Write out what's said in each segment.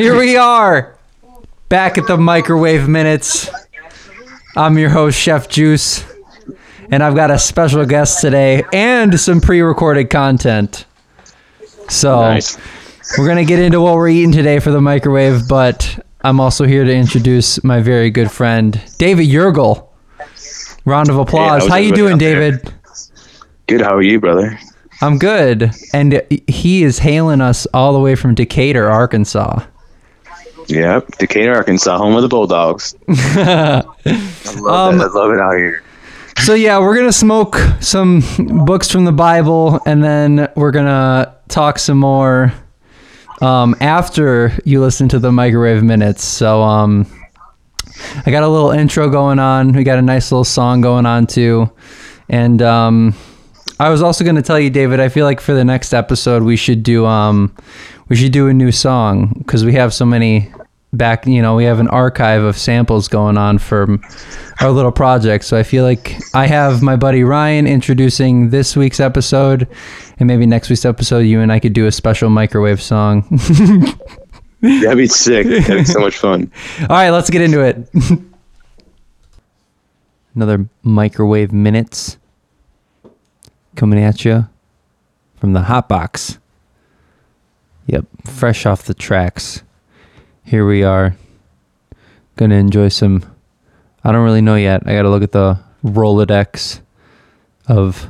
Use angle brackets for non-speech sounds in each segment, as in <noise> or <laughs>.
Here we are, back at the microwave minutes. I'm your host, Chef Juice, and I've got a special guest today and some pre-recorded content. So Nice. we're gonna get into what we're eating today for the microwave, but I'm also here to introduce my very good friend, David Yergel. Round of applause. how's How you doing, out there? David? Good. How are you, brother? I'm good, and he is hailing us all the way from Decatur, Arkansas. Yep. Decatur, Arkansas, home of the Bulldogs. <laughs> I love Um, it. I love it out here. So yeah, we're gonna smoke some books from the Bible, and then we're gonna talk some more um, after you listen to the microwave minutes. So um, I got a little intro going on. We got a nice little song going on too, and um, I was also gonna tell you, David. I feel like for the next episode we should do um, we should do a new song because we have so many back. You know, we have an archive of samples going on from our little project. So I feel like I have my buddy Ryan introducing this week's episode, and maybe next week's episode, you and I could do a special microwave song. <laughs> That'd be sick. That'd be so much fun. All right, let's get into it. <laughs> Another microwave minutes coming at you from the hot box. Yep, fresh off the tracks. Here we are. Gonna enjoy some. I don't really know yet. I gotta look at the Rolodex of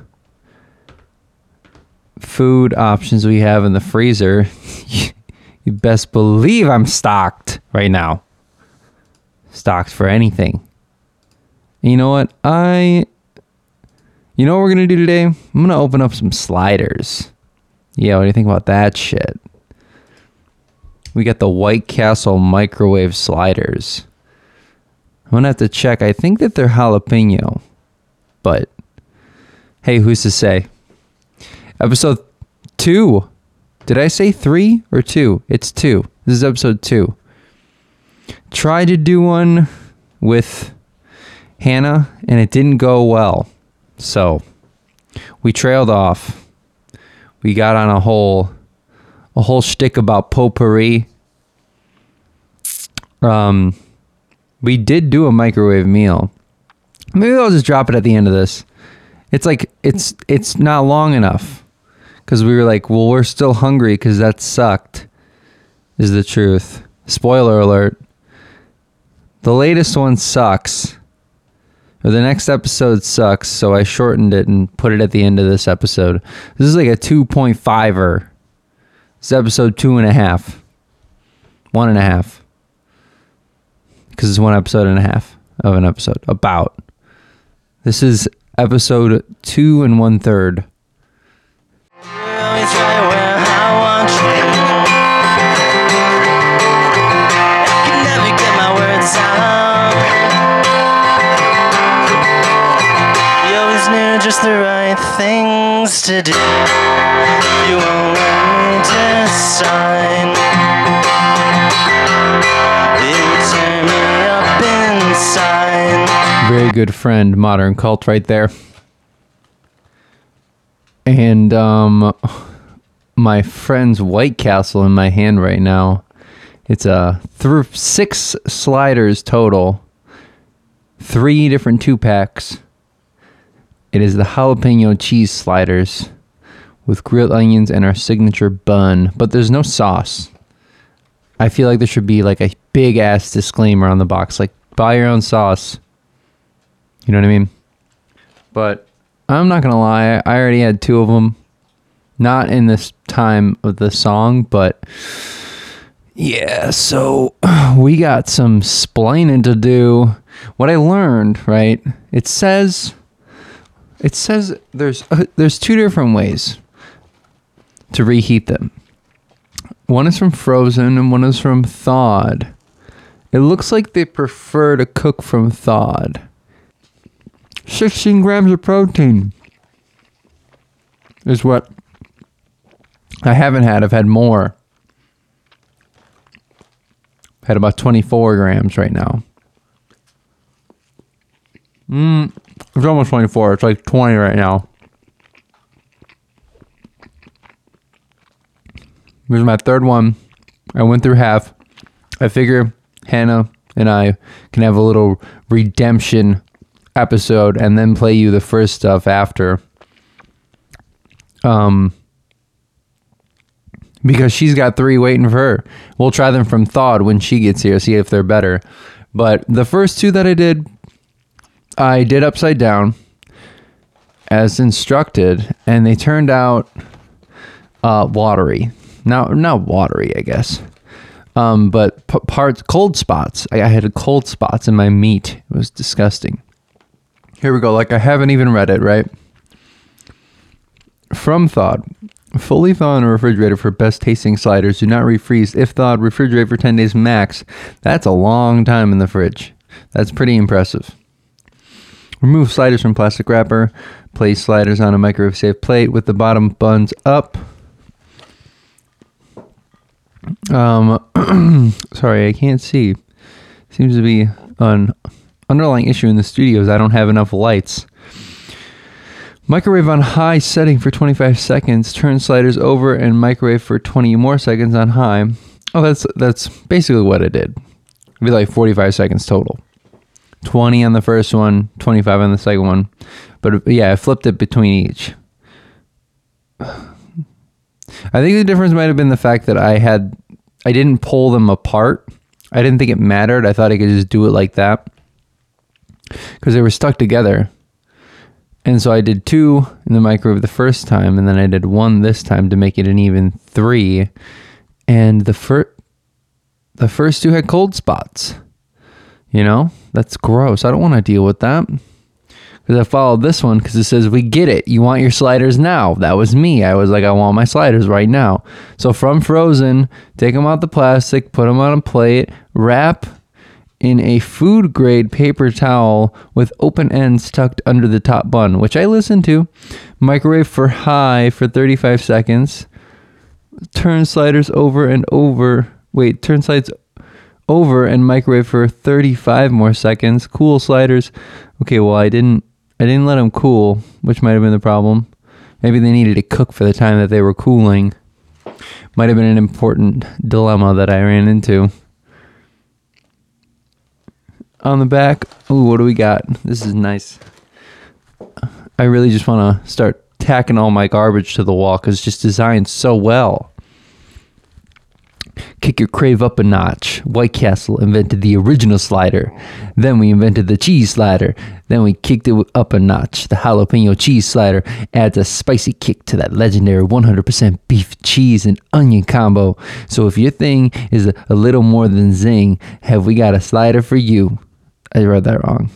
food options we have in the freezer. <laughs> you best believe I'm stocked right now. Stocked for anything. And you know what? I. You know what we're gonna do today? I'm gonna open up some sliders. Yeah, what do you think about that shit? We got the White Castle microwave sliders. I'm gonna have to check. I think that they're jalapeno, but hey, who's to say? Episode two. Did I say three or two? It's two. This is episode two. Tried to do one with Hannah, and it didn't go well. So we trailed off. We got on a whole a whole shtick about potpourri. Um, we did do a microwave meal. Maybe I'll just drop it at the end of this. It's like it's it's not long enough because we were like, well, we're still hungry because that sucked. Is the truth? Spoiler alert. The latest one sucks. Or the next episode sucks, so I shortened it and put it at the end of this episode. This is like a 2.5er. This is episode two and a half. One and a half. Because it's one episode and a half of an episode. About. This is episode two and one third. just the right things to do. You won't. Very good friend, modern cult right there. And um my friend's White Castle in my hand right now. It's a th- six sliders total. Three different two packs. It is the jalapeno cheese sliders with grilled onions and our signature bun, but there's no sauce. I feel like there should be like a big ass disclaimer on the box like buy your own sauce. You know what I mean? But I'm not gonna lie, I already had two of them. Not in this time of the song, but yeah. So <sighs> we got some splaining to do. What I learned, right? It says, it says there's uh, there's two different ways to reheat them. One is from frozen and one is from thawed. It looks like they prefer to cook from thawed. 16 grams of protein is what I haven't had. I've had more. I've Had about 24 grams right now. Mm, it's almost 24. It's like 20 right now. This is my third one. I went through half. I figure Hannah and I can have a little redemption episode and then play you the first stuff after. Um, because she's got three waiting for her. We'll try them from Thawed when she gets here, see if they're better. But the first two that I did, I did upside down as instructed, and they turned out uh, watery. Now, not watery, I guess. Um, but p- parts cold spots. I, I had cold spots in my meat. It was disgusting. Here we go. Like I haven't even read it, right? From Thawed. Fully thaw in a refrigerator for best tasting sliders. Do not refreeze. If thawed, refrigerate for 10 days max. That's a long time in the fridge. That's pretty impressive. Remove sliders from plastic wrapper. Place sliders on a microwave safe plate with the bottom buns up. Um, <clears throat> sorry, I can't see. Seems to be an underlying issue in the studios. I don't have enough lights. Microwave on high setting for 25 seconds. Turn sliders over and microwave for 20 more seconds on high. Oh, that's that's basically what it did. It'd be like 45 seconds total. 20 on the first one, 25 on the second one. But yeah, I flipped it between each. <sighs> I think the difference might have been the fact that I had I didn't pull them apart. I didn't think it mattered. I thought I could just do it like that. Cuz they were stuck together. And so I did two in the microwave the first time, and then I did one this time to make it an even three. And the first, the first two had cold spots. You know, that's gross. I don't want to deal with that. Because I followed this one because it says, We get it. You want your sliders now. That was me. I was like, I want my sliders right now. So from Frozen, take them out the plastic, put them on a plate, wrap in a food grade paper towel with open ends tucked under the top bun, which I listened to. Microwave for high for 35 seconds. Turn sliders over and over. Wait, turn slides over and microwave for 35 more seconds. Cool sliders. Okay, well I didn't I didn't let them cool, which might have been the problem. Maybe they needed to cook for the time that they were cooling. Might have been an important dilemma that I ran into on the back. Ooh, what do we got? This is nice. I really just want to start tacking all my garbage to the wall because it's just designed so well. Kick your crave up a notch. White Castle invented the original slider. Then we invented the cheese slider. Then we kicked it up a notch. The jalapeno cheese slider adds a spicy kick to that legendary 100% beef cheese and onion combo. So if your thing is a, a little more than zing, have we got a slider for you? I read that wrong.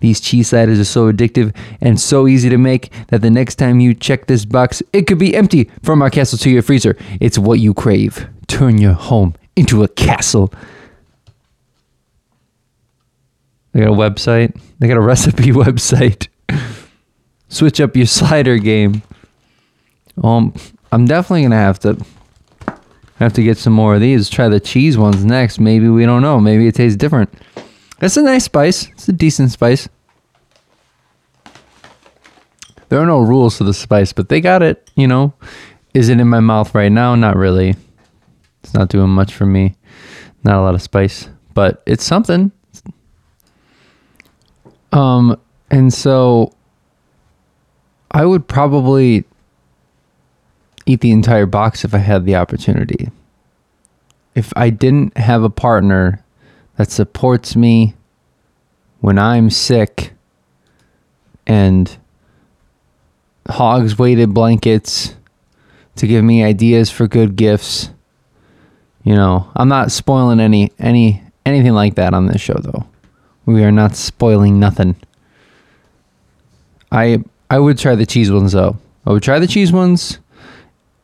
These cheese sliders are so addictive and so easy to make that the next time you check this box, it could be empty from our castle to your freezer. It's what you crave. Turn your home into a castle. They got a website. They got a <laughs> recipe website. Switch up your slider game. Um, I'm definitely gonna have to have to get some more of these. Try the cheese ones next. Maybe we don't know. Maybe it tastes different. It's a nice spice. It's a decent spice. There are no rules to the spice, but they got it, you know. Is it in my mouth right now? Not really. It's not doing much for me. Not a lot of spice, but it's something. Um and so I would probably eat the entire box if I had the opportunity. If I didn't have a partner that supports me when I'm sick and hogs weighted blankets to give me ideas for good gifts. You know, I'm not spoiling any any anything like that on this show though. We are not spoiling nothing. I I would try the cheese ones though. I would try the cheese ones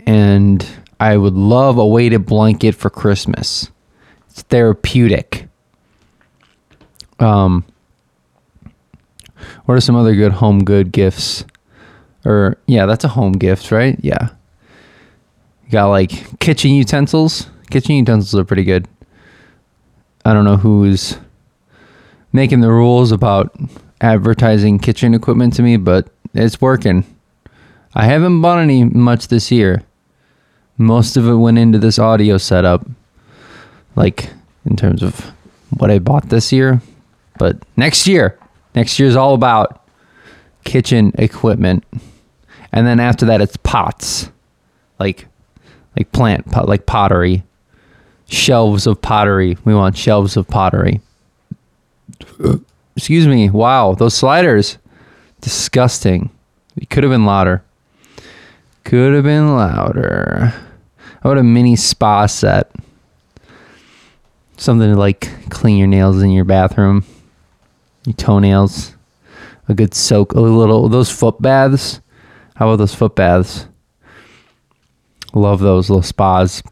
and I would love a weighted blanket for Christmas. It's therapeutic. Um, what are some other good home good gifts? Or yeah, that's a home gift, right? Yeah. You got like kitchen utensils. Kitchen utensils are pretty good. I don't know who's making the rules about advertising kitchen equipment to me, but it's working. I haven't bought any much this year. Most of it went into this audio setup. like in terms of what I bought this year. But next year, next year is all about kitchen equipment, and then after that, it's pots, like like plant pot, like pottery, shelves of pottery. We want shelves of pottery. Excuse me. Wow, those sliders, disgusting. It could have been louder. Could have been louder. How about a mini spa set? Something to like clean your nails in your bathroom, your toenails. A good soak, a little those foot baths. How about those foot baths? Love those little spas.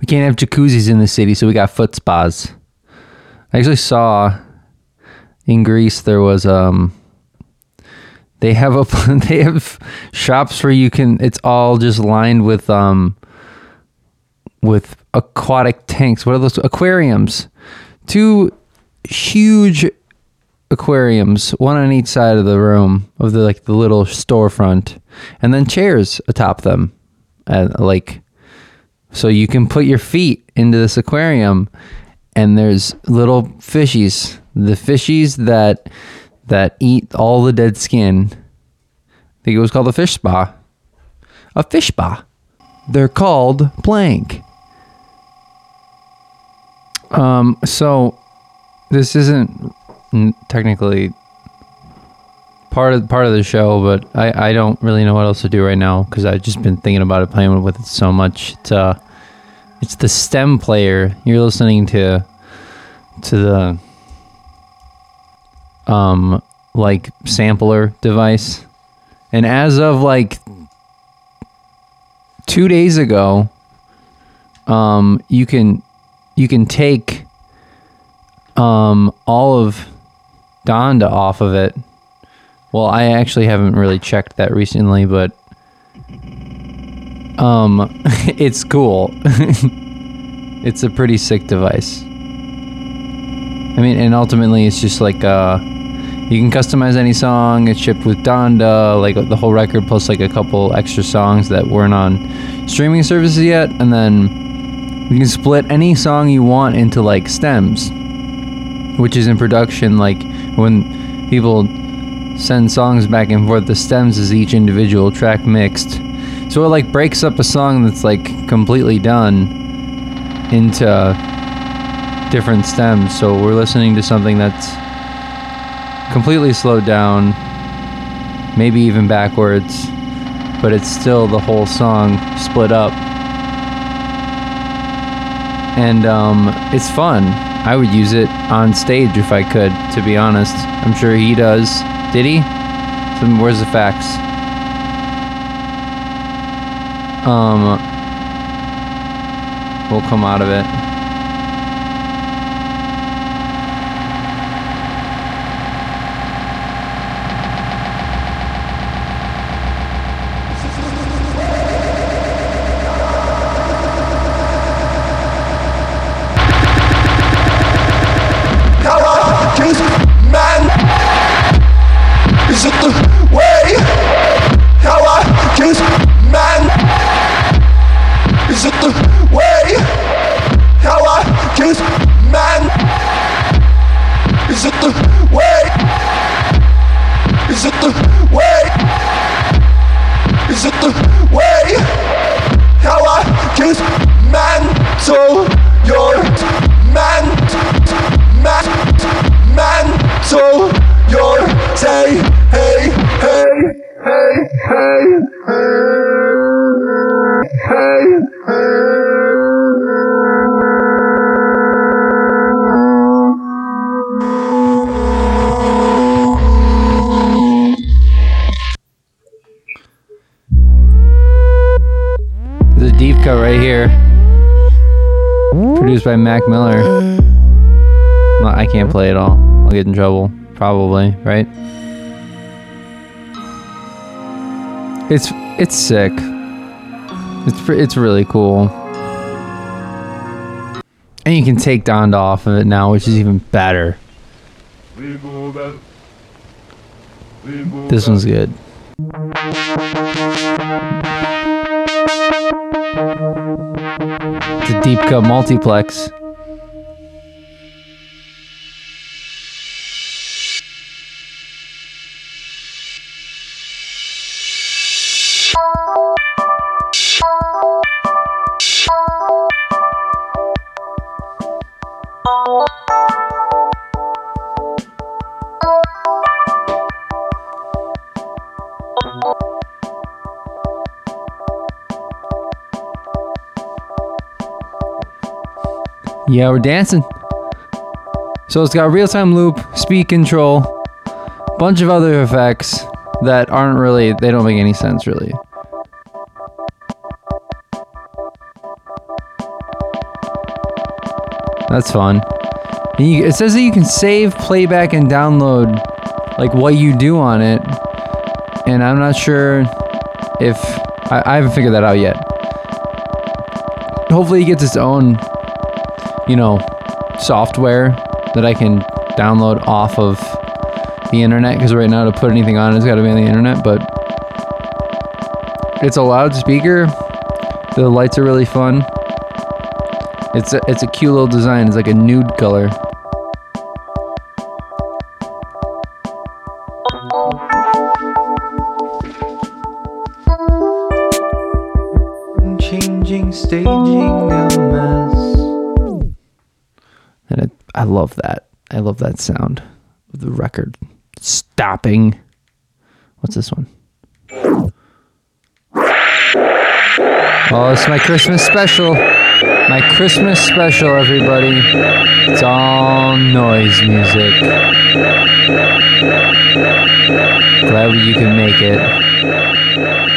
We can't have jacuzzis in the city, so we got foot spas. I actually saw in Greece there was um they have a <laughs> they have shops where you can it's all just lined with um with aquatic tanks. What are those aquariums? Two huge aquariums, one on each side of the room of the like the little storefront, and then chairs atop them, and like so you can put your feet into this aquarium, and there's little fishies, the fishies that that eat all the dead skin. I think it was called a fish spa. A fish spa. They're called blank. Um, so this isn't technically part of part of the show, but I, I don't really know what else to do right now because I've just been thinking about it, playing with it so much. It's uh, it's the stem player. You're listening to to the um like sampler device, and as of like two days ago, um, you can you can take um all of Donda off of it. Well, I actually haven't really checked that recently, but um <laughs> it's cool. <laughs> it's a pretty sick device. I mean, and ultimately it's just like uh you can customize any song. It's shipped with Donda, like the whole record plus like a couple extra songs that weren't on streaming services yet, and then you can split any song you want into like stems, which is in production. Like when people send songs back and forth, the stems is each individual track mixed. So it like breaks up a song that's like completely done into different stems. So we're listening to something that's completely slowed down, maybe even backwards, but it's still the whole song split up. And um, it's fun. I would use it on stage if I could, to be honest. I'm sure he does. Did he? So where's the facts? Um, we'll come out of it. Produced by Mac Miller. I can't play it all. I'll get in trouble. Probably, right? It's it's sick. It's it's really cool. And you can take Donda off of it now, which is even better. This one's good. Deep cut multiplex. Yeah, we're dancing. So it's got real time loop, speed control, bunch of other effects that aren't really, they don't make any sense really. That's fun. You, it says that you can save, playback, and download like what you do on it. And I'm not sure if I, I haven't figured that out yet. Hopefully, it gets its own you know, software that I can download off of the internet because right now to put anything on it's got to be on the internet but it's a loudspeaker. The lights are really fun. It's a, it's a cute little design. It's like a nude color love that sound of the record stopping. What's this one? Oh, it's my Christmas special. My Christmas special, everybody. It's all noise music. Glad you can make it.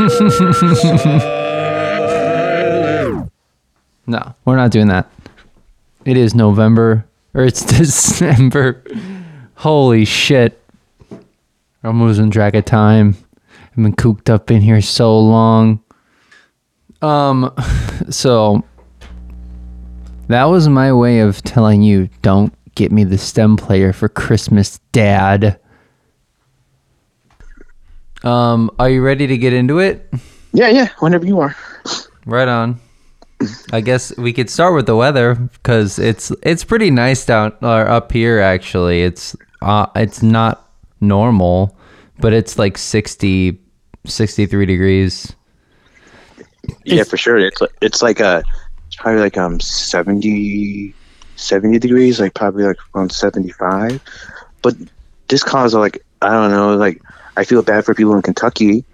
<laughs> No, we're not doing that. It is November, or it's <laughs> December. Holy shit. I'm losing track of time. I've been cooped up in here so long. Um, <laughs> so that was my way of telling you don't get me the stem player for Christmas, Dad. Um, are you ready to get into it? Yeah, yeah. Whenever you are. Right on. I guess we could start with the weather because it's it's pretty nice down or up here actually. It's uh it's not normal, but it's like 60 63 degrees. Yeah, for sure. It's like- it's like a it's probably like um 70, 70 degrees, like probably like around seventy five. But this caused like I don't know, like I feel bad for people in Kentucky,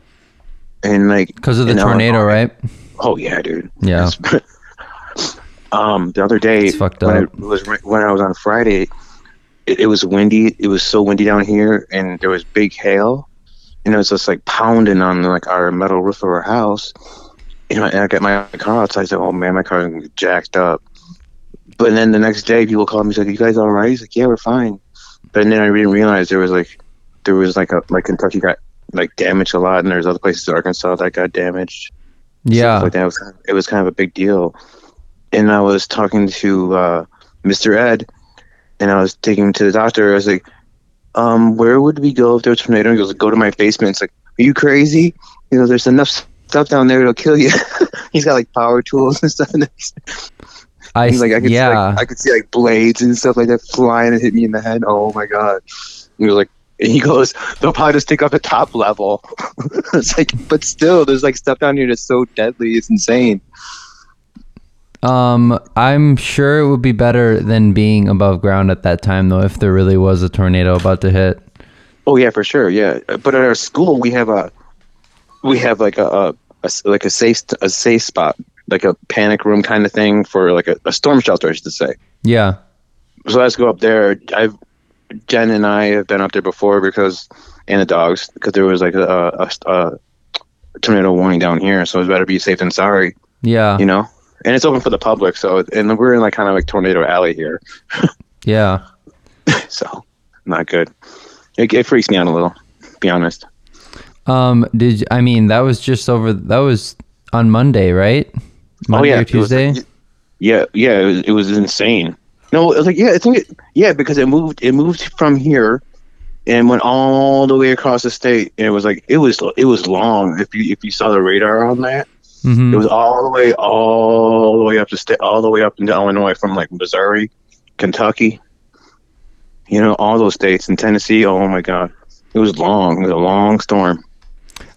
and like Because of the tornado, Illinois. right? Oh yeah, dude. Yeah. <laughs> um, the other day, It's fucked when up. it was when I was on Friday, it, it was windy. It was so windy down here, and there was big hail, and it was just like pounding on like our metal roof of our house. You know, and I got my car outside. I said, "Oh man, my car is jacked up." But then the next day, people called me. He's like, "You guys all right?" He's like, "Yeah, we're fine." But then I didn't realize there was like there was like a like Kentucky got like damaged a lot, and there's other places in Arkansas that got damaged Yeah. like that. It was, kind of, it was kind of a big deal. And I was talking to uh, Mr. Ed, and I was taking him to the doctor. I was like, um, "Where would we go if there was a tornado?" He goes, "Go to my basement." It's like, "Are you crazy?" You know, there's enough stuff down there that'll kill you. <laughs> He's got like power tools and stuff. There. I, He's like, I could see, yeah. like, I could see like blades and stuff like that flying and hit me in the head. Oh my god! He was like, and he goes, they'll probably just take up the top level. <laughs> it's like, but still, there's like stuff down here that's so deadly. It's insane. Um, I'm sure it would be better than being above ground at that time, though, if there really was a tornado about to hit. Oh yeah, for sure. Yeah, but at our school we have a we have like a, a, a like a safe a safe spot, like a panic room kind of thing for like a, a storm shelter, I should say. Yeah. So let's go up there. I've Jen and I have been up there before because and the dogs because there was like a, a, a tornado warning down here, so it's better to be safe than sorry, Yeah. you know. And it's open for the public, so and we're in like kind of like tornado alley here, <laughs> Yeah. <laughs> so not good. It, it freaks me out a little, to be honest. Um, did I mean that was just over? That was on Monday, right? Monday or it was- Tuesday. yeah, yeah, it was, it was insane. No, it was like yeah, I think it, yeah because it moved it moved from here and went all the way across the state and it was like it was it was long if you if you saw the radar on that Mhm. it was all the way all the way up to state all the way up into Illinois from like Missouri, Kentucky, you know all those states and Tennessee. Oh my god, it was long. It was a long storm.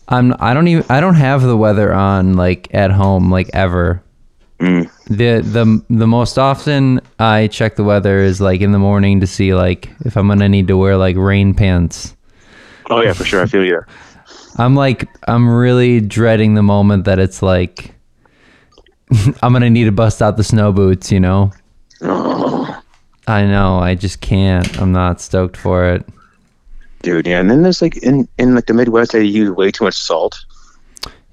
I'm I don't even I don't have the weather on like at home like ever. Mm. The the the most often I check the weather is like in the morning to see like if I'm gonna need to wear like rain pants. Oh yeah, for sure. I feel you. I'm like I'm really dreading the moment that it's like <laughs> I'm gonna need to bust out the snow boots, you know? Oh, I know, I just can't. I'm not stoked for it. dude, yeah. And then there's like in in like the Midwest, they use way too much salt.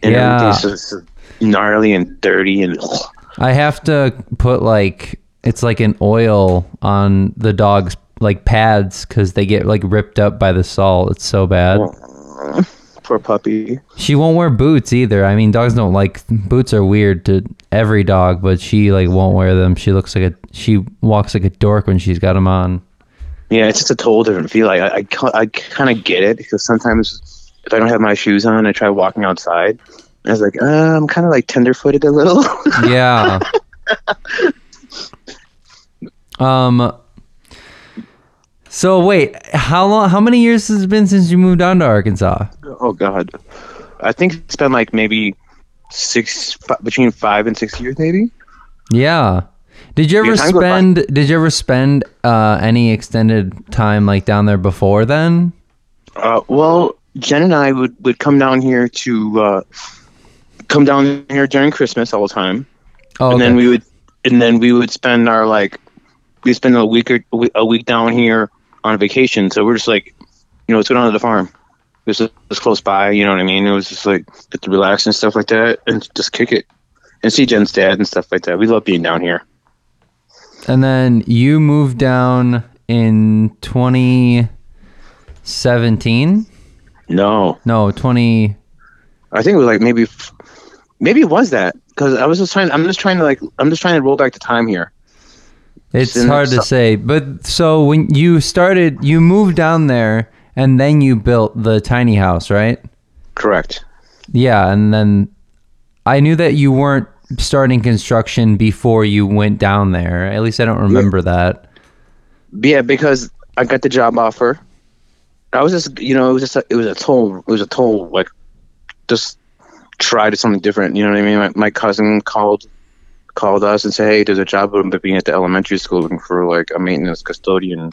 And Yeah. gnarly and dirty and. I have to put like it's like an oil on the dog's like pads because they get like ripped up by the salt. It's so bad. <laughs> Poor puppy. She won't wear boots either. I mean, dogs don't like boots are weird to every dog, but she like won't wear them. She looks like a she walks like a dork when she's got them on. Yeah, it's just a total different feel. I I, I kind of get it because sometimes if I don't have my shoes on, I try walking outside. I was like, uh, I'm kind of like tenderfooted a little. <laughs> Yeah. um. So wait, how long? How many years has it been since you moved down to Arkansas? oh God, I think it's been like maybe six f- between five and six years, maybe. Yeah. Did you ever Yeah, time goes by. spend? Did you ever spend uh, any extended time like down there before then? Uh, well, Jen and I would, would come down here to uh, come down here during Christmas all the time, Oh, and then we would and then we would spend our like we spend a week or a week down here on vacation. So we're just like, you know, let's go down to the farm. This is it's close by, you know what I mean? It was just like get to relax and stuff like that, and just kick it and see Jen's dad and stuff like that. We love being down here. and then you moved down in 2017. No, No, 20. I think it was like maybe, maybe it was that because I was just trying. I'm just trying to like I'm just trying to roll back the time here. It's in hard to so- say, but so when you started, you moved down there, and then you built the tiny house, right? Correct. Yeah, and then I knew that you weren't starting construction before you went down there. At least I don't remember that. Yeah, because I got the job offer. I was just, you know, it was just, a, it was a total, it was a total, like, just try to something different. You know what I mean? My, my cousin called, called us and said, "Hey, there's a job being at the elementary school looking for like a maintenance custodian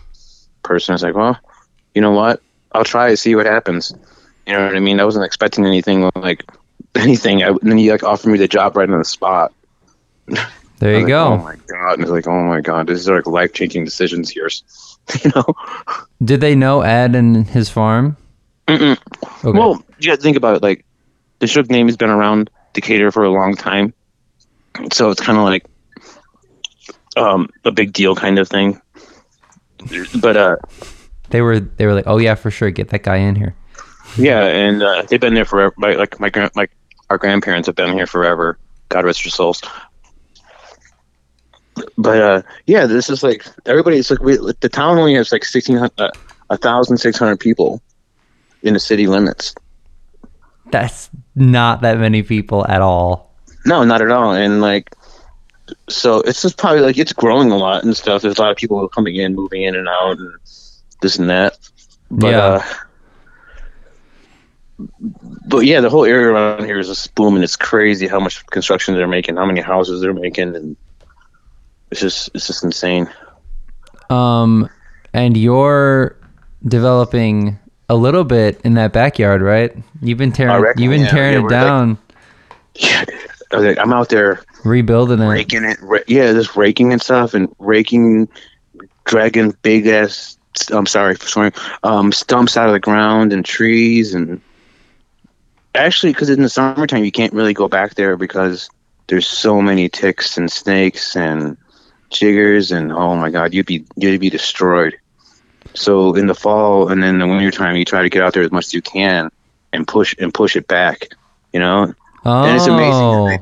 person." I was like, "Well, you know what? I'll try to see what happens." You know what I mean? I wasn't expecting anything like <laughs> anything. I, and then he like offered me the job right on the spot. There you like, go. Oh my god! And it's like, oh my god, this is like life changing decisions here. <laughs> You know. Did they know Ed and his farm? Okay. Well, you got to think about it. Like, the Shook name has been around Decatur for a long time, so it's kind of like um, a big deal kind of thing. But uh, they were they were like, "Oh yeah, for sure, get that guy in here." yeah, and uh, they've been there forever. My, like my grand, my our grandparents have been here forever. God rest your souls. But uh, yeah, this is like everybody's like we, the town only has like sixteen uh, a thousand six hundred people in the city limits. That's not that many people at all. No, not at all. And like, so it's just probably like it's growing a lot and stuff. There's a lot of people coming in, moving in and out, and this and that. But Yeah. uh, but yeah, the whole area around here is just booming. It's crazy how much construction they're making, how many houses they're making, and it's just it's just insane. Um, and you're developing a little bit in that backyard, right? You've been tearing, reckon, you've been yeah, tearing yeah, it we're like- down, Yeah, I was like, I'm out there rebuilding it. raking it. Ra- yeah, just raking and stuff, and raking, dragging big ass. I'm sorry for swearing. Um, stumps out of the ground and trees, and actually, because in the summertime you can't really go back there because there's so many ticks and snakes and jiggers, and oh my god, you'd be you'd be destroyed. So in the fall and then the winter time, you try to get out there as much as you can and push and push it back. You know, Oh, And it's amazing.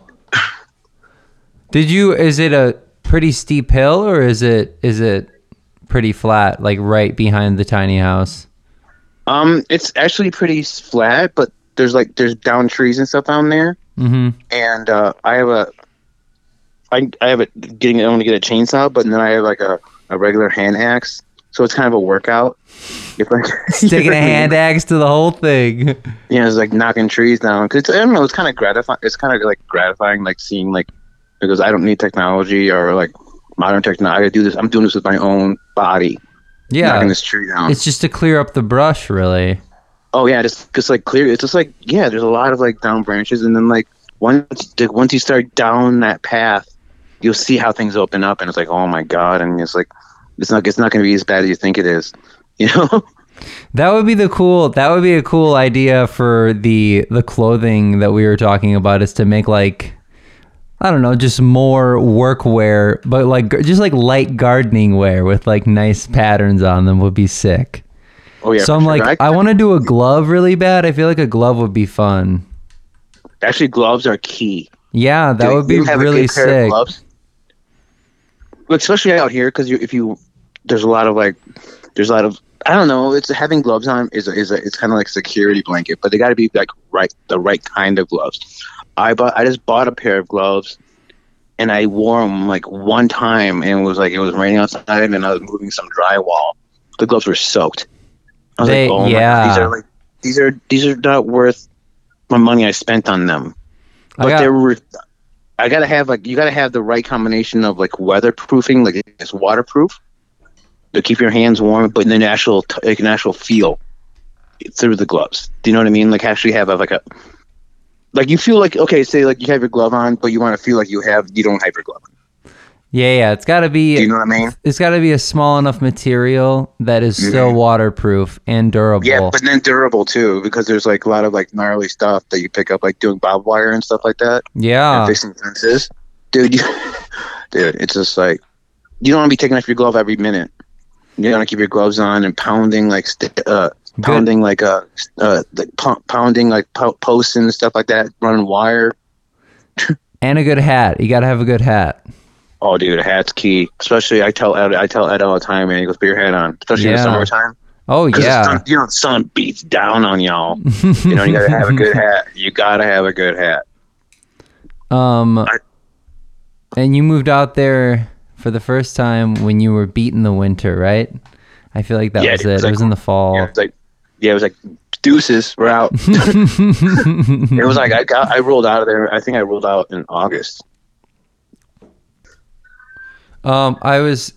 Did you? Is it a pretty steep hill or is it is it pretty flat, like right behind the tiny house? Um, it's actually pretty flat, but there's like there's down trees and stuff down there, Mm-hmm. and uh, I have a, I I have a getting I want to get a chainsaw, but then I have like a, a regular hand axe, so it's kind of a workout. If like <laughs> <laughs> Taking <laughs> a hand axe to the whole thing. yeah, it's like knocking trees down. Cause I don't know, it's kind of gratifying. It's kind of like gratifying, like seeing like because I don't need technology or like modern technology. I do this. I'm doing this with my own body, Yeah. knocking this tree down. It's just to clear up the brush, really. Oh yeah, just just like clear. It's just like yeah, there's a lot of like down branches, and then like once like, once you start down that path, you'll see how things open up, and it's like oh my god, and it's like it's not it's not going to be as bad as you think it is, <laughs> you know? That would be the cool. That would be a cool idea for the the clothing that we were talking about. Is to make like, I don't know, just more workwear, but like just like light gardening wear with like nice patterns on them would be sick. Oh yeah. so I'm sure. like, I, want to do a glove really bad. I feel like a glove would be fun. actually gloves are key. Yeah, that Dude, would be you have a really good pair of sick. gloves. Especially out here, because if you, there's a lot of like, there's a lot of I don't know. It's having gloves on is a, is a, it's kind of like security blanket, but they got to be like right the right kind of gloves. I bought I just bought a pair of gloves, and I wore them like one time, and it was like it was raining outside, and I was moving some drywall. The gloves were soaked. I was They- like, oh yeah. these are like these are these are not worth my money I spent on them but got- there were i gotta have like you gotta have the right combination of like weatherproofing like it's waterproof to keep your hands warm but then actual t- like an actual feel through the gloves do you know what i mean like actually have a, like a like you feel like okay say like you have your glove on but you want to feel like you have you don't have your glove on. yeah, yeah. It's got to be. do you know what i mean it's got to be a small enough material that is still waterproof and durable. Mm-hmm. yeah but then durable too because there's like a lot of like gnarly stuff that you pick up like doing bob wire and stuff like that yeah. and fixing fences. Dude, you, <laughs> dude, it's just like you don't want to be taking off your glove every minute. You to keep your gloves on and pounding like st- uh, pounding like uh, uh like pou- pounding like po- posts and stuff like that, running wire. and a good hat. You got to have a good hat. Oh, dude, a hat's key. Especially, I tell Ed, I tell Ed all the time, man. He goes, "Put your hat on," especially in Yeah. the summertime. Oh yeah. sun, you know, the sun beats down on y'all. you know, you gotta have a good <laughs> hat. You gotta have a good hat. Um, I- and you moved out there for the first time when you were beating the winter, right? I feel like that Yeah, was it it. was It like- was in the fall. Yeah, it was like, yeah, it was like deuces. We're out. <laughs> It was like I got I rolled out of there. I think I rolled out in August. Um, I was,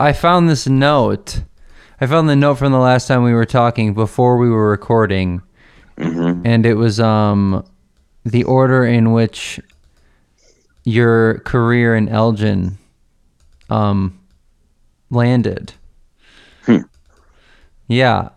I found this note. I found the note from the last time we were talking before we were recording, hmm and it was um, the order in which your career in Elgin, um, landed. Hmm. Yeah,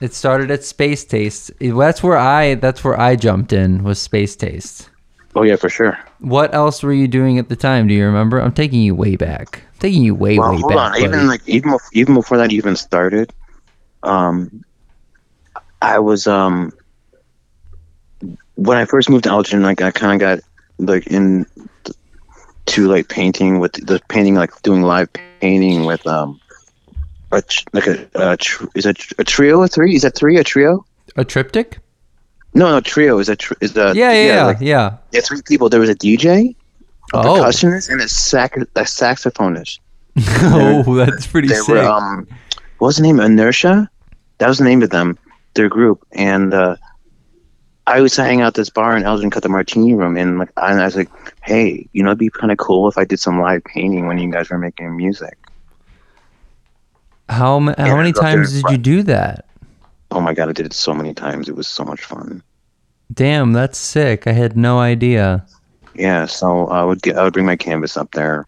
it started at Space Taste. That's where I. That's where I jumped in. Was Space Taste. Oh yeah, for sure. What else were you doing at the time? Do you remember? I'm taking you way back. I'm taking you way, Well, way hold back. on. Even buddy. like even even before that even started, um, I was um when I first moved to Elgin, like I kind of got like in to like painting with the painting, like doing live painting with um a like a, a tr- is a, tr- a trio of three? Is that three a trio? a triptych? No, no, trio is a tr- is a Yeah, yeah, yeah. like, yeah. yeah, three people. There was a DJ, a Oh. percussionist, and a, sac- a saxophonist. <laughs> oh, that's pretty they sick. were um what was the name inertia that was the name of them their group and uh i was hanging out at this bar in elgin cut the martini room and like I, I was like hey you know it'd be kind of cool if i did some live painting when you guys were making music how ma- how many times did you do that? oh my god i did it so many times it was so much fun Damn, that's sick. I had no idea. yeah so i would get i would bring my canvas up there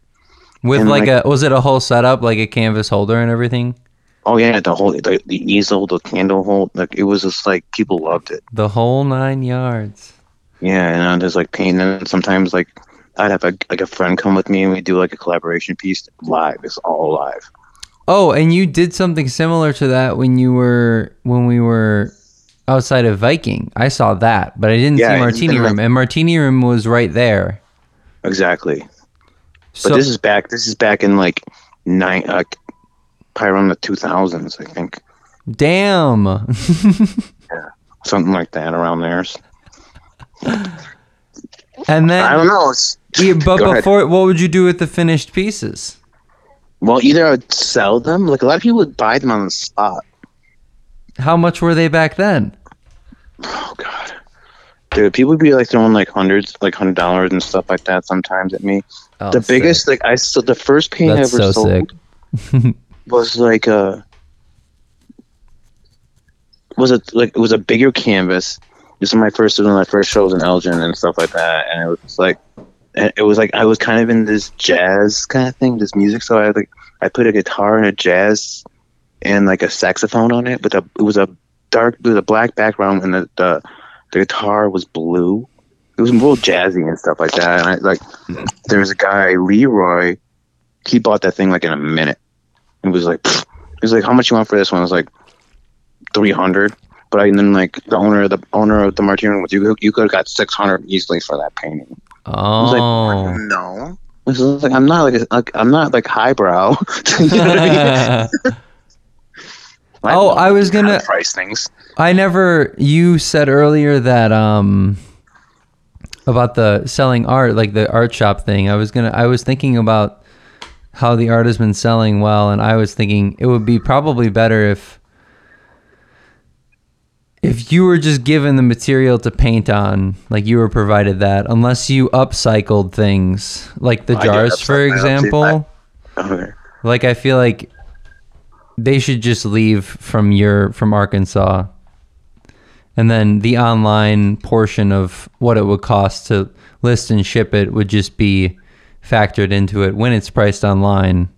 With And, like, like- a was it a whole setup like a canvas holder and everything? Oh yeah the whole the, the easel the candle hold like it was just like people loved it The whole nine yards. Yeah, and I'm just like painting. And sometimes like I'd have a, like a friend come with me and we do like a collaboration piece live. It's all live. Oh, and you did something similar to that when you were when we were outside of Viking. I saw that, but I didn't Yeah, see and Martini even, Room. like- and Martini Room was right there. Exactly. But this is back. This is back in like nine, uh, probably around the two thousands, I think, damn. <laughs> yeah, something like that around there. and then I don't know. Yeah, <laughs> but Go ahead. before what would you do with the finished pieces? Well, either I would sell them. Like a lot of people would buy them on the spot. How much were they back then? Oh God, dude, people would be like throwing like hundreds, like hundred dollars and stuff like that sometimes at me. Oh, the sick. biggest, like I still, the first painting That's I ever so sold sick. <laughs> was like a was a like it was a bigger canvas. This was my first one of my first shows in Elgin and stuff like that, and it was like it was like I was kind of in this jazz kind of thing, this music. So I had, like I put a guitar and a jazz and like a saxophone on it, but the, it was a dark, it was a black background, and the, the the guitar was blue. It was real jazzy and stuff like that. And I like mm-hmm. there was a guy Leroy. He bought that thing like in a minute. It was like, pfft. he was like, "How much you want for this one?" I was like, 300 But I, and then like the owner of the owner of the Martini was you you could have got six hundred easily for that painting. I was Oh. like, no. I was like, I'm not like, like I'm not like highbrow. <laughs> <laughs> You know what I mean? <laughs> I Oh, I was gonna- price things. I never. You said earlier that um about the selling art, like the art shop thing. I was gonna. I was thinking about how the art has been selling well, and I was thinking it would be probably better if if you were just given the material to paint on, like you were provided that, unless you upcycled things, like the jars, for upcycle my own too. example. Okay. Like I feel like they should just leave from your from Arkansas. And then the online portion of what it would cost to list and ship it would just be factored into it when it's priced online.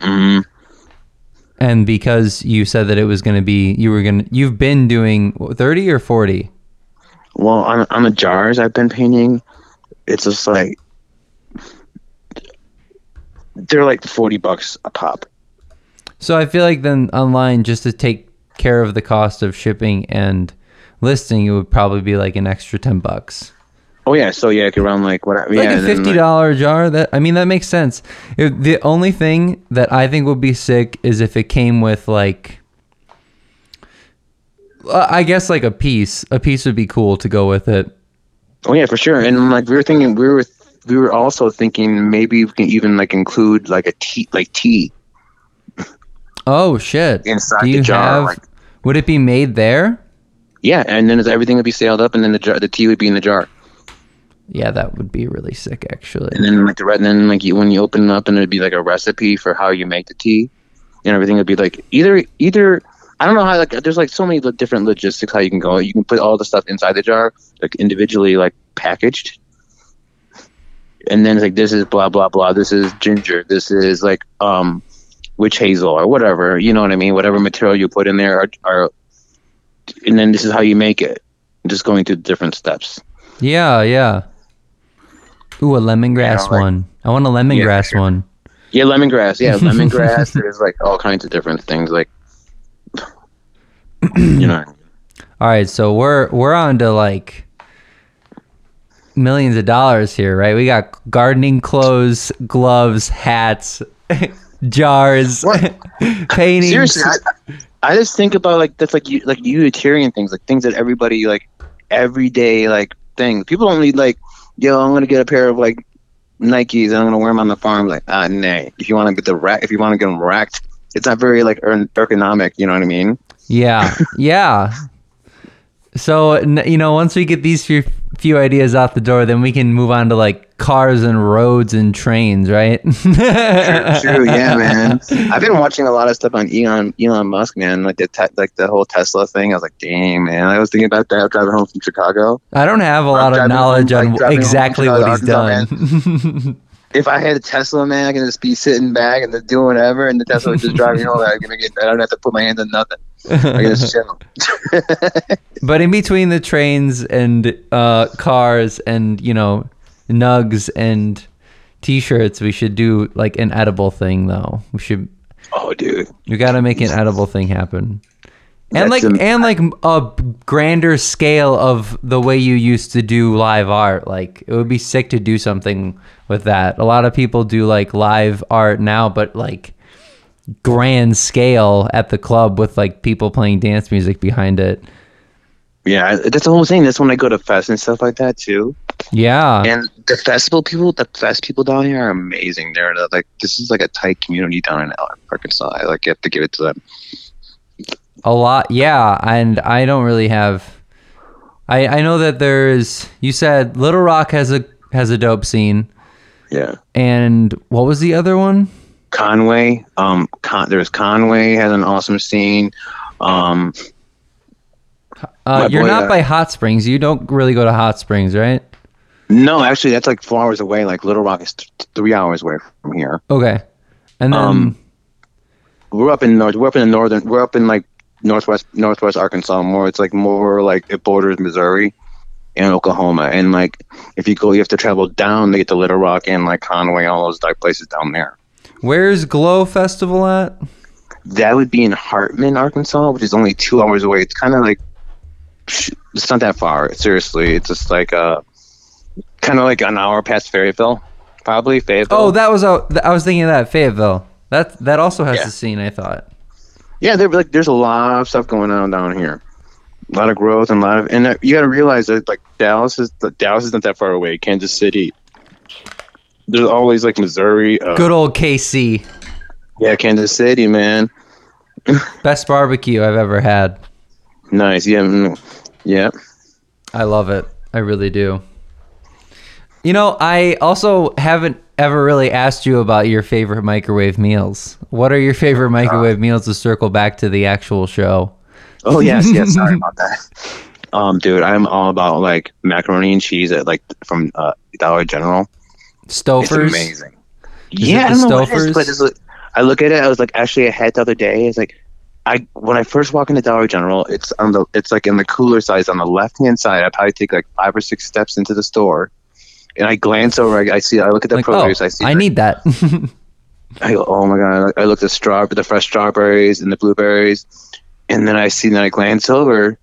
Mhm. And because you said that it was going to be you were going to you've been doing 30 or 40. Well, on on the jars I've been painting, it's just like they're like forty bucks a pop. So I feel like then online just to take care of the cost of shipping and listing it would probably be like an extra 10 bucks. Oh yeah, so yeah, like around like what? like yeah, a and then, fifty like- jar. That I mean, that makes sense. If, the only thing that I think would be sick is if it came with like, uh, I guess like a piece. A piece would be cool to go with it. Oh yeah, for sure. And like we were thinking, we were we were also thinking maybe we can even like include like a tea, like tea Oh shit! inside Do you the jar. have? like, would it be made there? yeah, and then everything would be sailed up, and then the jar, the tea would be in the jar, Yeah, that would be really sick, actually. and then like the red, and then like you, when you open it up, and it'd be like a recipe for how you make the tea, and everything would be like either either. I don't know how like there's like so many different logistics how you can go. You can put all the stuff inside the jar, like individually like packaged, and then it's like this is blah blah blah. This is ginger. This is like um, witch hazel or whatever. You know what I mean? Whatever material you put in there are, are and then this is how you make it. Just going through different steps. Yeah, yeah. Ooh, a lemongrass like- one. I want a lemongrass sure. one. Yeah, lemongrass. Yeah, <laughs> lemongrass. There's like all kinds of different things. Like, <clears throat> you know, All right, so we're we're on to like millions of dollars here, right? We got gardening clothes, gloves, hats, <laughs> jars, <laughs> paintings. seriously, I, I just think about like that's like you like utilitarian things, like things that everybody like everyday like things. People don't need like, yo, I'm gonna get a pair of like Nikes and I'm gonna wear them on the farm. Like, ah, nay. If you want to get the rack, if you want to get them racked, it's not very like er- ergonomic. You know what I mean? Yeah, yeah. So you know, once we get these few few ideas out the door, then we can move on to like cars and roads and trains, right? <laughs> True, yeah, man. I've been watching a lot of stuff on Elon Elon Musk, man. Like the te- like the whole Tesla thing. I was like, damn, man. I was thinking about that driving home from Chicago. I don't have a lot of driving home- knowledge like on exactly what he's Arkansas, done. <laughs> If I had a Tesla, man, I can just be sitting back and just doing whatever, and the Tesla was just driving home. I'm gonna get. I don't have to put my hands on nothing. I chill. <laughs> But in between the trains and uh, cars and you know nugs and t-shirts, we should do like an edible thing though. We should oh, dude. we got to make an edible thing happen. and like That's and like a grander scale of the way you used to do live art like it would be sick to do something with that a lot of people do like live art now but like grand scale at the club with like people playing dance music behind it yeah, that's the whole thing. That's when I go to fests and stuff like that too. yeah And the festival people, the fest people down here are amazing. They're like, this is like a tight community down in Arkansas. I like have to give it to them. a lot yeah and i don't really have i i know that there's you said little rock has a has a dope scene Yeah. and what was the other one Conway, um, Con- there's Conway has an awesome scene. Um, uh, you're boy, not uh, by hot springs you don't really go to hot springs right no, actually, that's like four hours away. Like Little Rock is th- three hours away from here. okay and then Um, We're up in north. We're up in the northern. We're up in like northwest northwest Arkansas. More, it's like more like it borders Missouri and Oklahoma. And like if you go, you have to travel down to get to Little Rock and like Conway, all those type places down there. Where's glow festival at That would be in Hartman, Arkansas, which is only two hours away. It's kind of like it's not that far. Seriously, it's just like uh, kind of like an hour past Fayetteville, probably Fayetteville. oh that was a, i was thinking of that fayetteville that that also has Yeah. the scene i thought yeah, there like there's a lot of stuff going on down here. A lot of growth and a lot of, and uh, you got to realize that like Dallas is Dallas is not that far away. Kansas City. There's always like Missouri. Uh, good old kc Yeah, Kansas City, man. <laughs> best barbecue i've ever had Nice. Yeah. mm, Yeah. I love it. I really do. You know, I also haven't ever really asked you about your favorite microwave meals. What are your favorite microwave meals to circle back to the actual show? Oh yes, yes. <laughs> Sorry about that. Um, dude, I'm all about like macaroni and cheese at like from uh, Dollar General. It's amazing. Is yeah, it I the don't know what it is, but it's like, I look at it. I was like, actually, I had the other day. It's like, I when I first walk into Dollar General, it's on the it's like in the cooler size on the left hand side. I probably take like five or six steps into the store, and I glance over. I, I see. I look at the Like, oh, produce. I see. I the- need that. <laughs> I go, oh my god! I look at the straw, the fresh strawberries and the blueberries, and then I see. Then I glance over,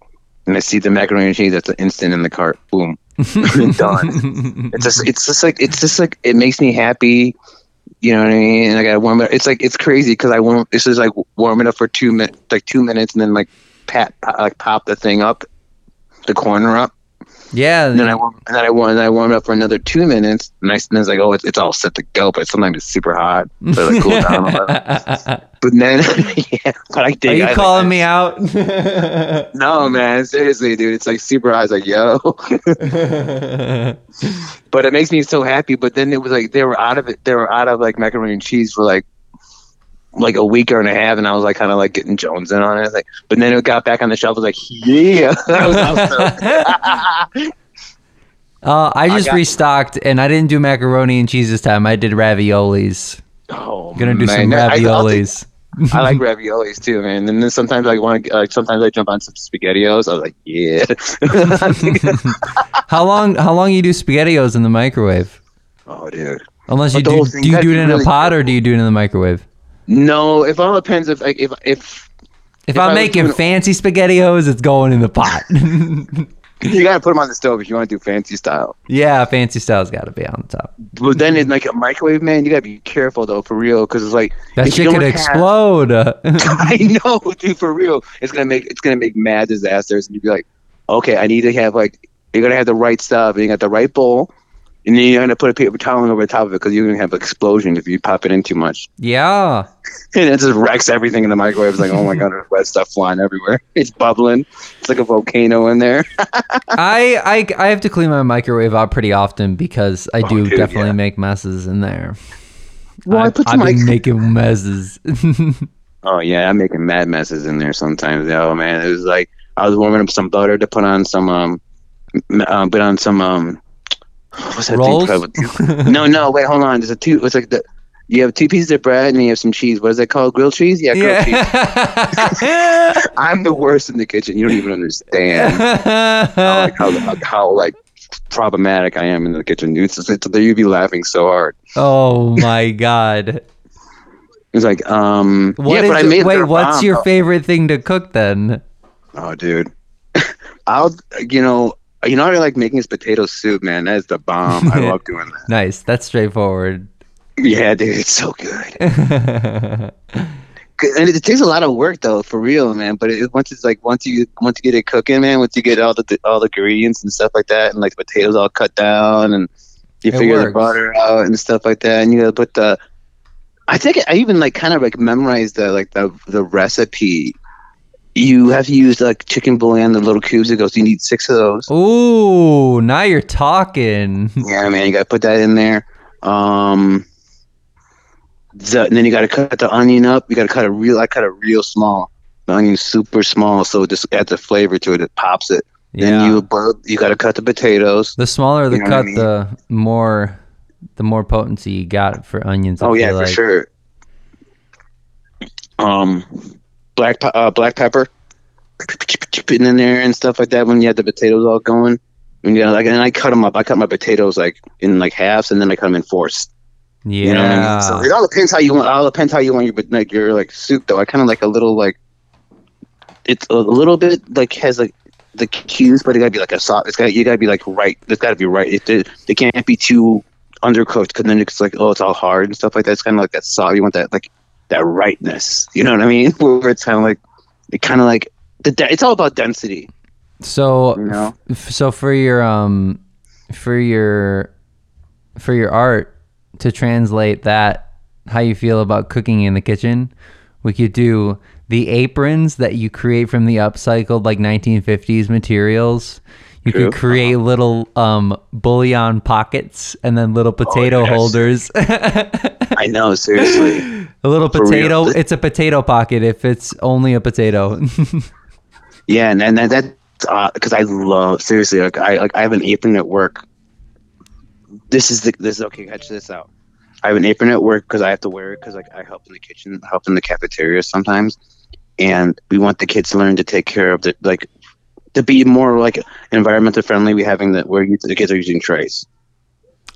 and I see the macaroni and cheese. That's an instant in the cart. Boom, <laughs> done. It's just, it's just like, it's just like, it makes me happy. You know what I mean? And I gotta warm it. It's like, it's crazy because I warm. This is like warm it up for two minutes, like two minutes, and then like pat, pop, like pop the thing up, the corner up. Yeah. And then I warm, and then I warm, and then I warm up for another two minutes. And, I, and it's like, oh, it's, it's all set to go, but sometimes it's super hot. So like cool down. <laughs> But then, <laughs> yeah, but I Are you I, like, calling me out? <laughs> No, man, seriously, dude. It's like super hot. It's like, yo. but it makes me so happy. But then it was like they were out of it. They were out of like macaroni and cheese for like like a week or and a half, and I was like kind of like getting Jones in on it. Like, but then it got back on the shelf. I was like, yeah. <laughs> I was, <laughs> I so- uh, I just got- restocked and I didn't do macaroni and cheese this time. I did raviolis. oh, Gonna do some man. I- I'll raviolis. I like <laughs> raviolis too, man. And then sometimes I want to. Like, sometimes I jump on some spaghettios. I was like, yeah. how long? How long you do spaghettios in the microwave? oh, dude. Unless you do, do you do it in be a really pot or do you do it in the microwave? No, it all depends if like if if If, If I'm making fancy spaghettios, it's going in the pot. <laughs> you gotta put them on the stove if you want to do fancy style. yeah, fancy style's got to be on the top. But then in like a microwave, man, you gotta be careful though, for real, because it's like That shit could have- explode. <laughs> I know, dude, for real. It's gonna make it's gonna make mad disasters, and you'd be like, okay, I need to have like you're gonna have the right stuff, and you got the right bowl, and then you're gonna put a paper towel over the top of it because you're gonna have an explosion if you pop it in too much, yeah. <laughs> and it just wrecks everything in the microwave. It's like, oh my god, there's red stuff flying everywhere. It's bubbling. It's like a volcano in there. <laughs> I, I I have to clean my microwave out pretty often because I do Oh, dude, definitely yeah. make messes in there. Well, I I've, put I've some been like making messes. <laughs> Oh yeah, I'm making mad messes in there sometimes. Oh man, it was like I was warming up some butter to put on some um, uh, put on some um, what's that Rolls? thing? called? <laughs> no, no, wait, hold on. There's a two. It's like the you have two pieces of bread and you have some cheese. What is that called? Grilled cheese? Yeah, grilled cheese. <laughs> I'm the worst in the kitchen. You don't even understand how, like, how, how, how like problematic I am in the kitchen. It's, it's, it's, you'd be laughing so hard. oh my god. It's like um, What yeah, is but I made wait, what's bomb. your favorite thing to cook then? Oh, dude. <laughs> I'll, you know, you know, I like making his potato soup, man. That's the bomb. I love doing that. <laughs> Nice. That's straightforward. Yeah, dude, it's so good. <laughs> And it takes a lot of work, though, for real, man. But it, once it's like once you once you get it cooking, man, once you get all the all the ingredients and stuff like that, and like the potatoes all cut down, and you It figure the works. butter out and stuff like that, and you gotta put the. I think I even like kind of like memorized the like the the recipe. You have to use like chicken bouillon, the little cubes. It goes. You need six of those. Ooh, now you're talking. Yeah, man, you gotta put that in there. Um, the, and then you gotta cut the onion up. You gotta cut it real. I cut it real small. The onion's super small, so it just adds a flavor to it. It pops it. Then Yeah. you boil, you gotta cut the potatoes. The smaller the You know what I cut, mean? the more the more potency you got for onions. I Oh yeah, feel for sure. Um, black uh, black pepper, putting in there and stuff like that. When you have the potatoes all going, and yeah, like and I cut them up. I cut my potatoes like in like halves, and then I cut them in fourths. Yeah. You know what I mean? So it all depends how you want. All depends how you want your but like your like soup though. I kind of like a little like it's a little bit like has like the cues, but it gotta be like a soft. It's got you gotta be like right. It's gotta be right. It it, it can't be too undercooked because then it's like oh it's all hard and stuff like that. It's kind of like that soft. You want that like that rightness. You know what I mean? <laughs> Where it's kind of like it kind of like the de- it's all about density. So You know? f- so for your um for your for your art to translate that how you feel about cooking in the kitchen, we could do the aprons that you create from the upcycled like 1950s materials. You True. could create little um bouillon pockets and then little potato Oh, yes. holders. <laughs> I know seriously. A little For real. potato. It's a potato pocket if it's only a potato. <laughs> Yeah, and and that that's because uh, I love seriously. Like I like I have an apron at work. This is the this is okay. Catch this out. I have an apron at work because I have to wear it because like I help in the kitchen, help in the cafeteria sometimes, and we want the kids to learn to take care of the like to be more like environmental friendly. We having that where you, the kids are using trays.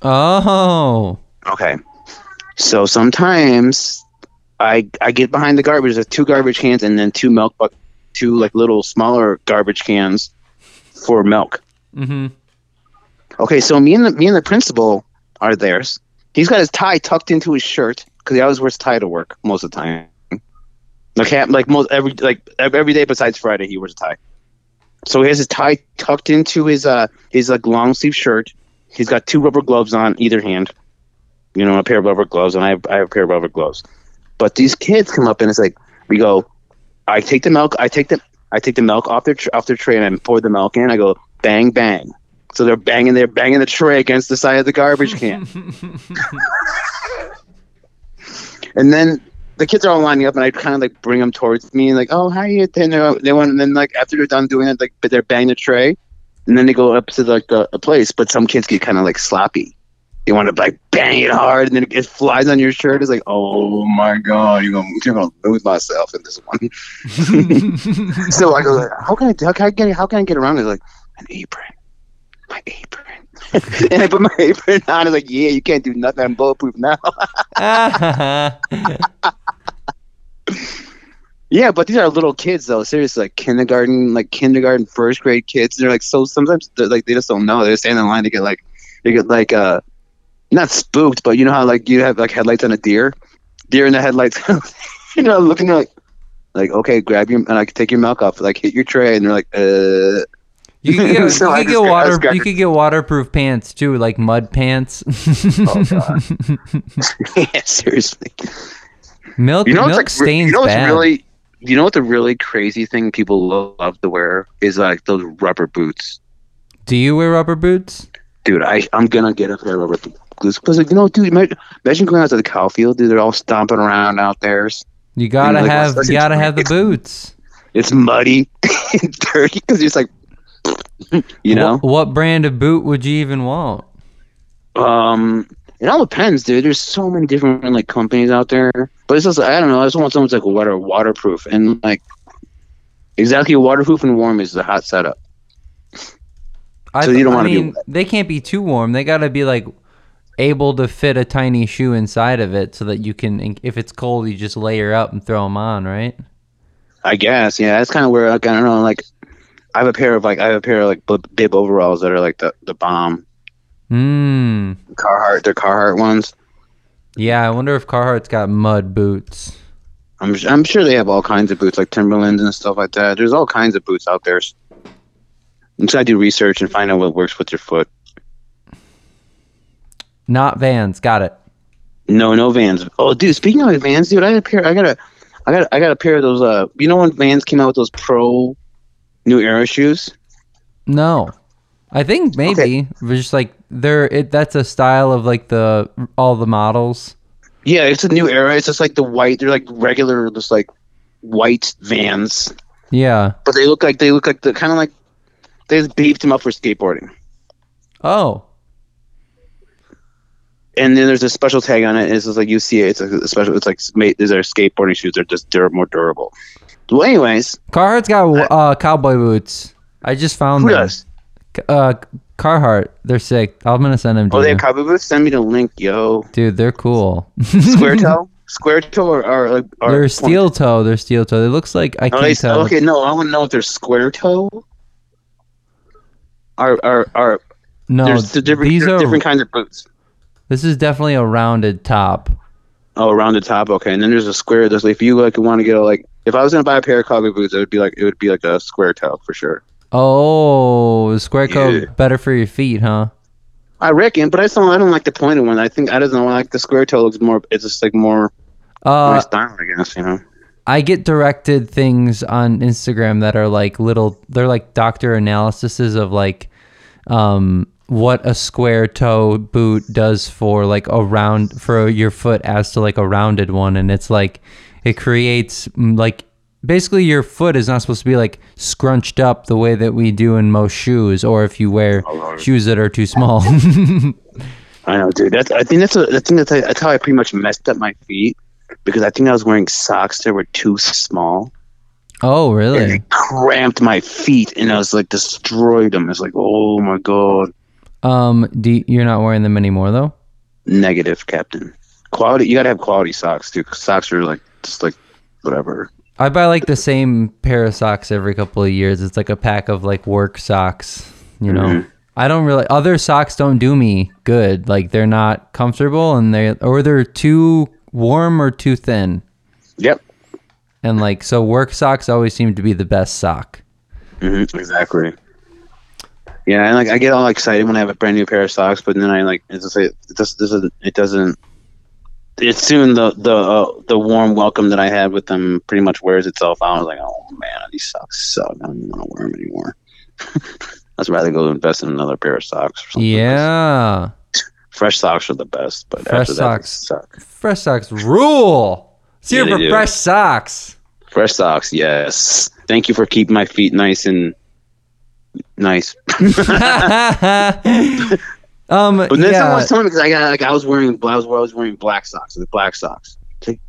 oh. Okay. So sometimes I I get behind the garbage. There's two garbage cans and then two milk buck, two like little smaller garbage cans for milk. Mm-hmm. Okay, so me and the me and the principal are there. He's got his tie tucked into his shirt because he always wears tie to work most of the time. Like like most every like every day besides Friday he wears a tie. So he has his tie tucked into his uh his like long sleeve shirt. He's got two rubber gloves on either hand. You know, a pair of rubber gloves, and I have, I have a pair of rubber gloves. But these kids come up and it's like we go. I take the milk. I take the I take the milk off their tr- off their tray and I pour the milk in. I go bang bang. So they're banging they're banging the tray against the side of the garbage can. <laughs> <laughs> and then the kids are all lining up, and I kind of like bring them towards me, and like, oh, how you? And they want, and then like after they're done doing it, like, but they're banging the tray, and then they go up to like a, a place. But some kids get kind of like sloppy. They want to like bang it hard, and then it flies on your shirt. It's like, oh my god, you're gonna you're gonna lose myself in this one. <laughs> so I go, how can I how can I get how can I get around it? Like an apron, my apron. <laughs> and I put my apron on. It's like, yeah, you can't do nothing. I'm bulletproof now. <laughs> Yeah, but these are little kids though. Seriously, like kindergarten, like kindergarten, first grade kids. They're like so. Sometimes they're like they just don't know. They're standing in line to get like they get like uh not spooked, but you know how like you have like headlights on a deer, deer in the headlights. <laughs> you know, looking like like okay, grab your and like take your milk off, like hit your tray, and they're like uh. You could get, <laughs> So you I could get water. got- You could get waterproof pants too, like mud pants. <laughs> Oh, God. yeah, seriously. milk You know milk like, stains you know what's bad. really you know what the really crazy thing people lo- love to wear is like those rubber boots. Do you wear rubber boots? dude, I I'm gonna get a pair of rubber boots because you know, dude, ima- imagine going out to the cow field, dude. They're all stomping around out there. You gotta like, have you gotta have the <laughs> boots. It's muddy <laughs> and dirty because it's like, <laughs> you know, What, what brand of boot would you even want? um, it all depends, dude. There's so many different like companies out there, but it's just I don't know. I just want someone's like water waterproof and like exactly waterproof and warm is the hot setup. I, So you don't wanna be they can't be too warm. They gotta be like able to fit a tiny shoe inside of it, so that you can, if it's cold, you just layer up and throw them on, right? I guess, yeah. That's kind of where like, I don't know. Like, I have a pair of like I have a pair of like b- bib overalls that are like the the bomb Hmm. Carhartt. They're Carhartt ones. Yeah, I wonder if Carhartt's got mud boots. I'm I'm sure they have all kinds of boots like Timberlands and stuff like that. There's all kinds of boots out there. You just gotta do research and find out what works with your foot. Not Vans. Got it. No, no Vans. Oh, dude. Speaking of Vans, dude, I had a pair. I got a, I got, I got a pair of those. Uh, you know when Vans came out with those Pro New Era shoes? No. I think maybe it was just like they're it that's a style of like the all the models. Yeah, it's a New Era. It's just like the white. They're like regular, just like white Vans, Yeah. but they look like they look like the kind of like they just beefed them up for skateboarding. Oh. And then there's a special tag on it. It's just like you see it. It's a special. It's like. These are skateboarding shoes. They're just dur- more durable. Well, anyways, Carhartt's got uh cowboy boots. I just found who them. does? Uh Carhartt, they're sick. I'm gonna send them to Oh, they you. have cowboy boots. Send me the link, yo. Dude, they're cool. Square <laughs> toe, square toe, or, or like or they're steel toe. They're steel toe. It looks like I No, can't tell. okay, no, I want to know if they're square toe. Are are are no, there's the different these are. different kinds of boots. This is definitely a rounded top. Oh, around the top, okay. And then there's a square. There's like if you like want to get a, like if I was gonna buy a pair of cowboy boots, it would be like it would be like a square toe for sure. Oh, square toe Yeah. better for your feet, huh? I reckon, but I don't. I don't like the pointed one. I think I don't know. I like the square toe looks more. It's just like more my Uh, style, I guess. You know. I get directed things on Instagram that are like little. They're like doctor analyses of like, um, what a square toe boot does for like a round for your foot as to like a rounded one, and it's like it creates mm, like basically your foot is not supposed to be like scrunched up the way that we do in most shoes, or if you wear shoes that are too small. <laughs> I know, dude. That's. I think that's. A, I think that's. That's how I pretty much messed up my feet because I think I was wearing socks that were too small. oh, And really? it cramped my feet, and I was like destroyed them. It's like, oh my god, Um, do you, you're not wearing them anymore though? negative, Captain. Quality. You gotta have quality socks too. 'cause socks are like just like whatever. I buy like the same pair of socks every couple of years. It's like a pack of like work socks, you know. Mhm. I don't really other socks don't do me good. Like they're not comfortable and they or they're too warm or too thin. Yep. And like so work socks always seem to be the best sock. hmm exactly. Yeah, and like I get all excited when I have a brand new pair of socks, but then I like it's just like, it just doesn't it doesn't. It's soon the the uh, the warm welcome that I had with them pretty much wears itself out. I was like, oh man, these socks suck. I don't even want to wear them anymore. <laughs> I'd rather go invest in another pair of socks. Or something. Yeah. fresh socks are the best, but Fresh after that, socks. suck. Fresh socks rule. Let's hear Yeah, for fresh socks. Fresh socks, yes. Thank you for keeping my feet nice and nice. <laughs> <laughs> um But then yeah. someone was telling me because I got like I was wearing I was I was wearing black socks, the black socks. It's like,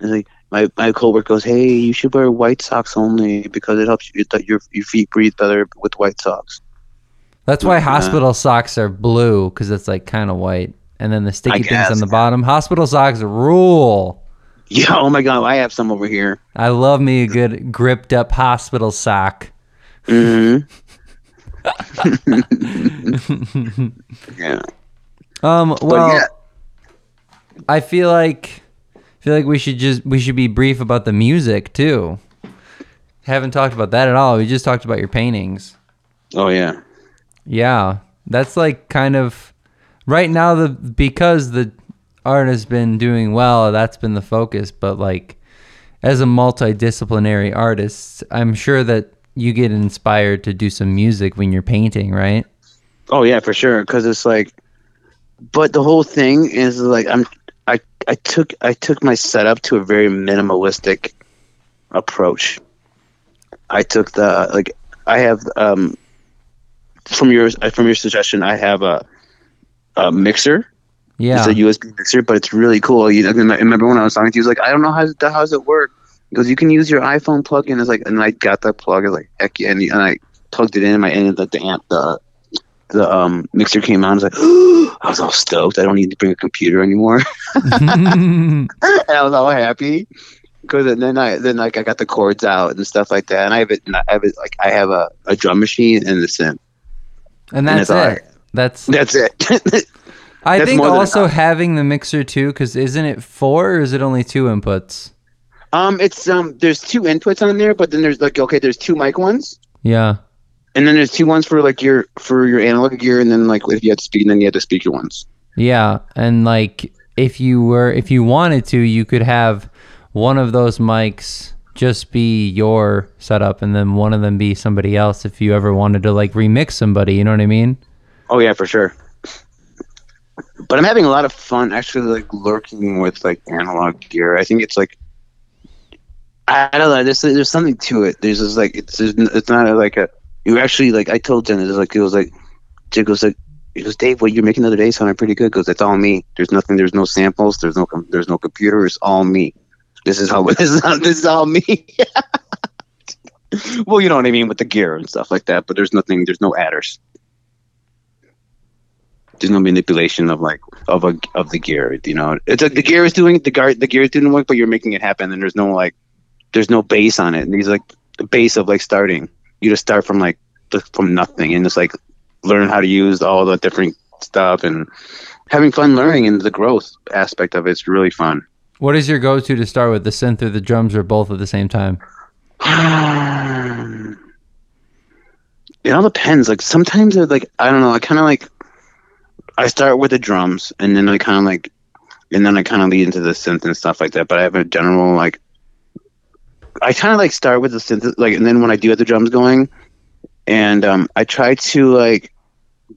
it's like my my coworker goes, "Hey, you should wear white socks only because it helps you that your your feet breathe better with white socks." That's why hospital socks are blue because it's like kind of white, and then the sticky things guess, on the bottom. Hospital socks rule. Yeah, oh my god, I have some over here. I love me a good gripped up hospital sock. Hmm <laughs> yeah, Um, well, yeah, I feel like feel like we should just we should be brief about the music too. Haven't talked about that at all. We just talked about your paintings. oh yeah, Yeah, that's like kind of right now the because the art has been doing well. That's been the focus, but like as a multidisciplinary artist, I'm sure that you get inspired to do some music when you're painting, right? oh yeah, for sure. Because it's like, but the whole thing is like I'm I I took I took my setup to a very minimalistic approach. I took the like I have um from your from your suggestion I have a a mixer. Yeah. It's a USB mixer, but it's really cool. You know, I remember when I was talking to you, was like, I don't know how how does it work. He goes, you can use your iPhone plug-in. It's like, and I got that plug. I was like, heck yeah, and, and I plugged it in. And my and the, the amp the the um mixer came on. I was like, <gasps> I was all stoked. I don't need to bring a computer anymore. <laughs> and I was all happy Because then I then like I got the cords out and stuff like that, and I have it. and I have it like I have a, a drum machine and the synth. And And that's it. right. That's That's it. <laughs> I that's think also having the mixer too, because isn't it four or is it only two inputs? Um, it's um, there's two inputs on there, but then there's like okay, there's two mic ones, Yeah. and then there's two ones for like your for your analog gear, and then like if you had to speak, and then you had the speaker ones. Yeah, and like if you were if you wanted to, you could have one of those mics just be your setup and then one of them be somebody else if you ever wanted to like remix somebody, you know what I mean? Oh yeah, for sure. But I'm having a lot of fun actually like lurking with like analog gear. I think it's like I don't know. There's there's something to it. There's just like it's it's not like a you actually like I told Jen it's like it was like Jake was like he goes Dave what you're making the other day sounded pretty good. Goes it's all me. There's nothing. There's no samples. There's no there's no computer. It's all me. This is how <laughs> this is how, this is all me. <laughs> well, you know what I mean with the gear and stuff like that. But there's nothing. There's no adders there's no manipulation of like of a of the gear. You know, it's like the gear is doing the guard the gear is doing work, but you're making it happen. And there's no like there's no base on it. And he's like the base of like starting. You just start from like the, from nothing and just like learn how to use all the different stuff and having fun learning and the growth aspect of it's really fun. What is your go to to start with, the synth or the drums or both at the same time? <sighs> it all depends. Like sometimes I like I don't know. I kind of like I start with the drums and then I kind of like and then I kind of lead into the synth and stuff like that. But I have a general like I kind of like start with the synth like and then when I do have the drums going and um I try to like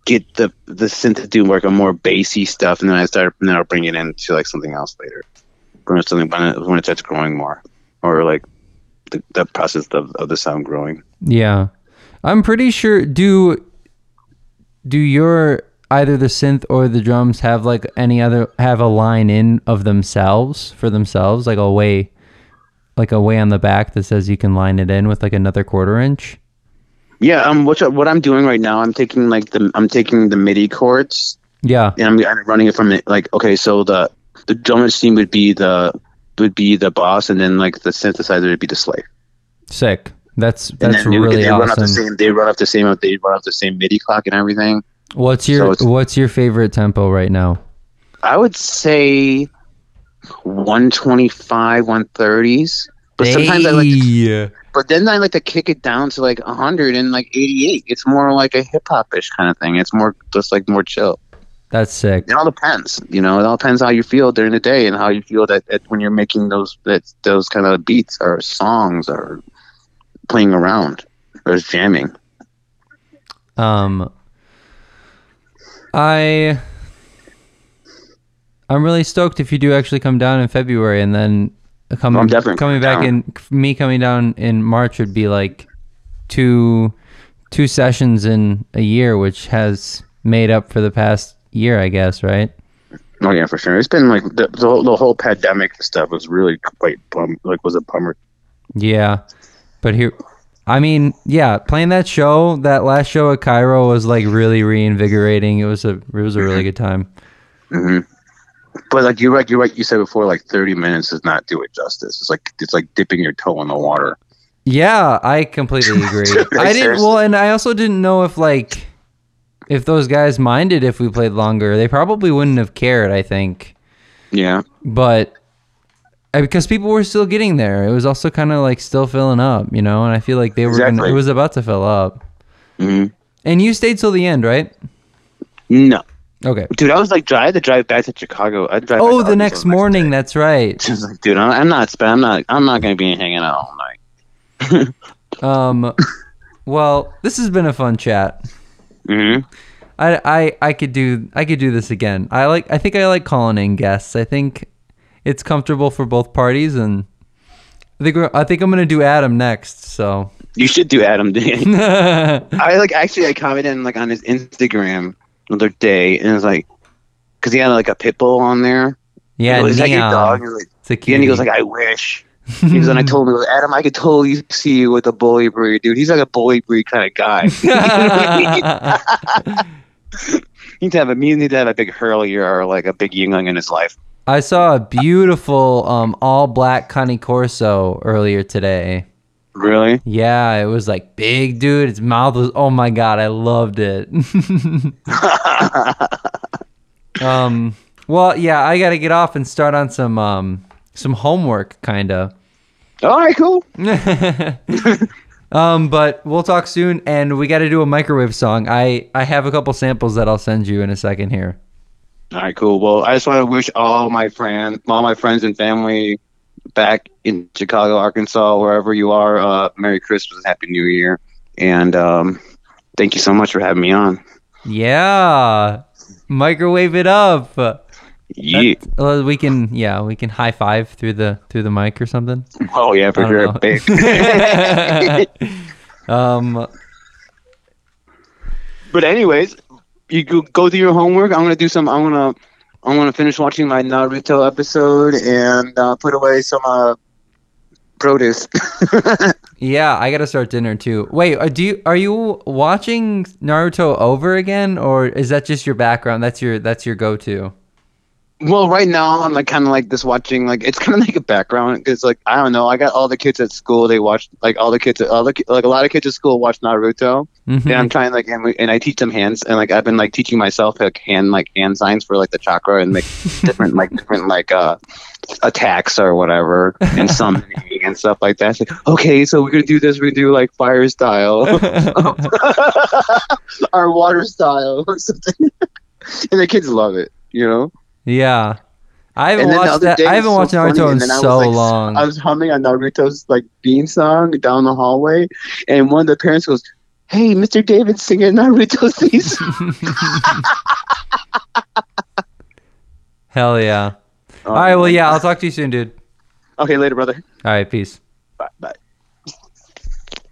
get the the synth to do work on more bassy stuff and then I start and then I'll bring it into like something else later. When it's something when it, when it starts growing more or like the, the process of, of the sound growing. Yeah. I'm pretty sure do do your either the synth or the drums have like any other have a line in of themselves for themselves like a way like a way on the back that says you can line it in with like another quarter inch Yeah, um, what what I'm doing right now, I'm taking like the I'm taking the MIDI cords yeah and I'm, I'm running it from it. Like, okay, so the the drum machine would be the would be the boss, and then like the synthesizer would be the slave. sick that's And that's they, really they run off the same. They run off the same. They run off the same MIDI clock and everything. what's your it's- what's your favorite tempo right now I would say 125, 130s. But sometimes I like. To, but then I like to kick it down to like 100 and like 88. It's more like a hip hop ish kind of thing. It's more just like more chill. that's sick it all depends you know it all depends how you feel during the day and how you feel that, that when you're making those that those kind of beats or songs or playing around or jamming Um, I I'm really stoked if you do actually come down in February, and then coming I'm definitely coming back in me coming down in March would be like two two sessions in a year, which has made up for the past year, I guess, right? oh yeah for sure it's been like the, the, whole, the whole pandemic stuff was really quite bum like was a bummer Yeah, but here. I mean, yeah, playing that show, that last show at Cairo was like really reinvigorating. It was a it was a really good time. hmm but like you're right you're right you said before like 30 minutes does not do it justice it's like it's like dipping your toe in the water Yeah, I completely <laughs> agree. I didn't seriously. well, and I also didn't know if like if those guys minded if we played longer. They probably wouldn't have cared, I think. yeah But because people were still getting there, it was also kind of like still filling up, you know. And I feel like they were gonna, Exactly. it was about to fill up. hmm And you stayed till the end, right? no Okay. dude i was like i had to drive back to chicago i drive Oh, the next morning. That's right. <laughs> Like, dude, I'm, not, I'm not, I'm not gonna be hanging out all night. <laughs> Um, well, this has been a fun chat. hmm I, I I could do I could do this again. I like I think I like calling in guests. I think it's comfortable for both parties, and I think we're, I think I'm gonna do Adam next. So You should do Adam. <laughs> I like actually, I commented like on his Instagram the other day, and it's like, because he had like a pit bull on there. He goes, Is that your dog? He was like, It's a yeah, and he goes like, I wish. He and I told him, Adam, I could totally see you with a bully breed, dude. He's like a bully breed kind of guy. <laughs> <laughs> he needs to have a he needs to have a big hurley or like a big young in his life. I saw a beautiful um, all black Cane Corso earlier today. Really? Yeah, it was like big, dude. Its mouth was oh my god, I loved it. <laughs> um, well, yeah, I got to get off and start on some um some homework, kind of. All right, cool. <laughs> Um, but we'll talk soon, and we got to do a microwave song. I I have a couple samples that I'll send you in a second here. All right, cool. Well, I just want to wish all my friends, all my friends and family back in Chicago, Arkansas, wherever you are, uh, Merry Christmas, and Happy New Year, and um, thank you so much for having me on. Yeah, microwave it up. Yeah. Uh, we can yeah we can high five through the through the mic or something. Oh yeah, for sure. Big. <laughs> <laughs> um But anyways, you go, go do your homework. I'm gonna do some. I'm gonna I'm gonna finish watching my Naruto episode and uh, put away some uh, produce. <laughs> yeah I gotta start dinner too. Wait, uh, do you are you watching Naruto over again or is that just your background? That's your that's your go to. Well, right now I'm like kind of like this watching like it's kind of like a background because like I don't know. I got all the kids at school. They watch like all the kids at all the like a lot of kids at school watch Naruto. Mhm. And I'm trying like and, we, and I teach them hands and like I've been like teaching myself like hand like hand signs for like the chakra and like <laughs> different like different like uh attacks or whatever and <laughs> summoning and stuff like that. It's like, okay, so we're gonna do this. We're gonna do like fire style <laughs> or water style or something. and the kids love it, you know. Yeah. I haven't the watched that. I haven't so watched funny, Naruto in I was, so like, long. I was humming a Naruto's like theme song down the hallway, and one of the parents goes, "Hey, Mr. David, sing Naruto's Naruto theme song." <laughs> Hell yeah. Oh, All right. Well, yeah. I'll talk to you soon, dude. Okay, later, brother. All right. Peace. Bye. Bye.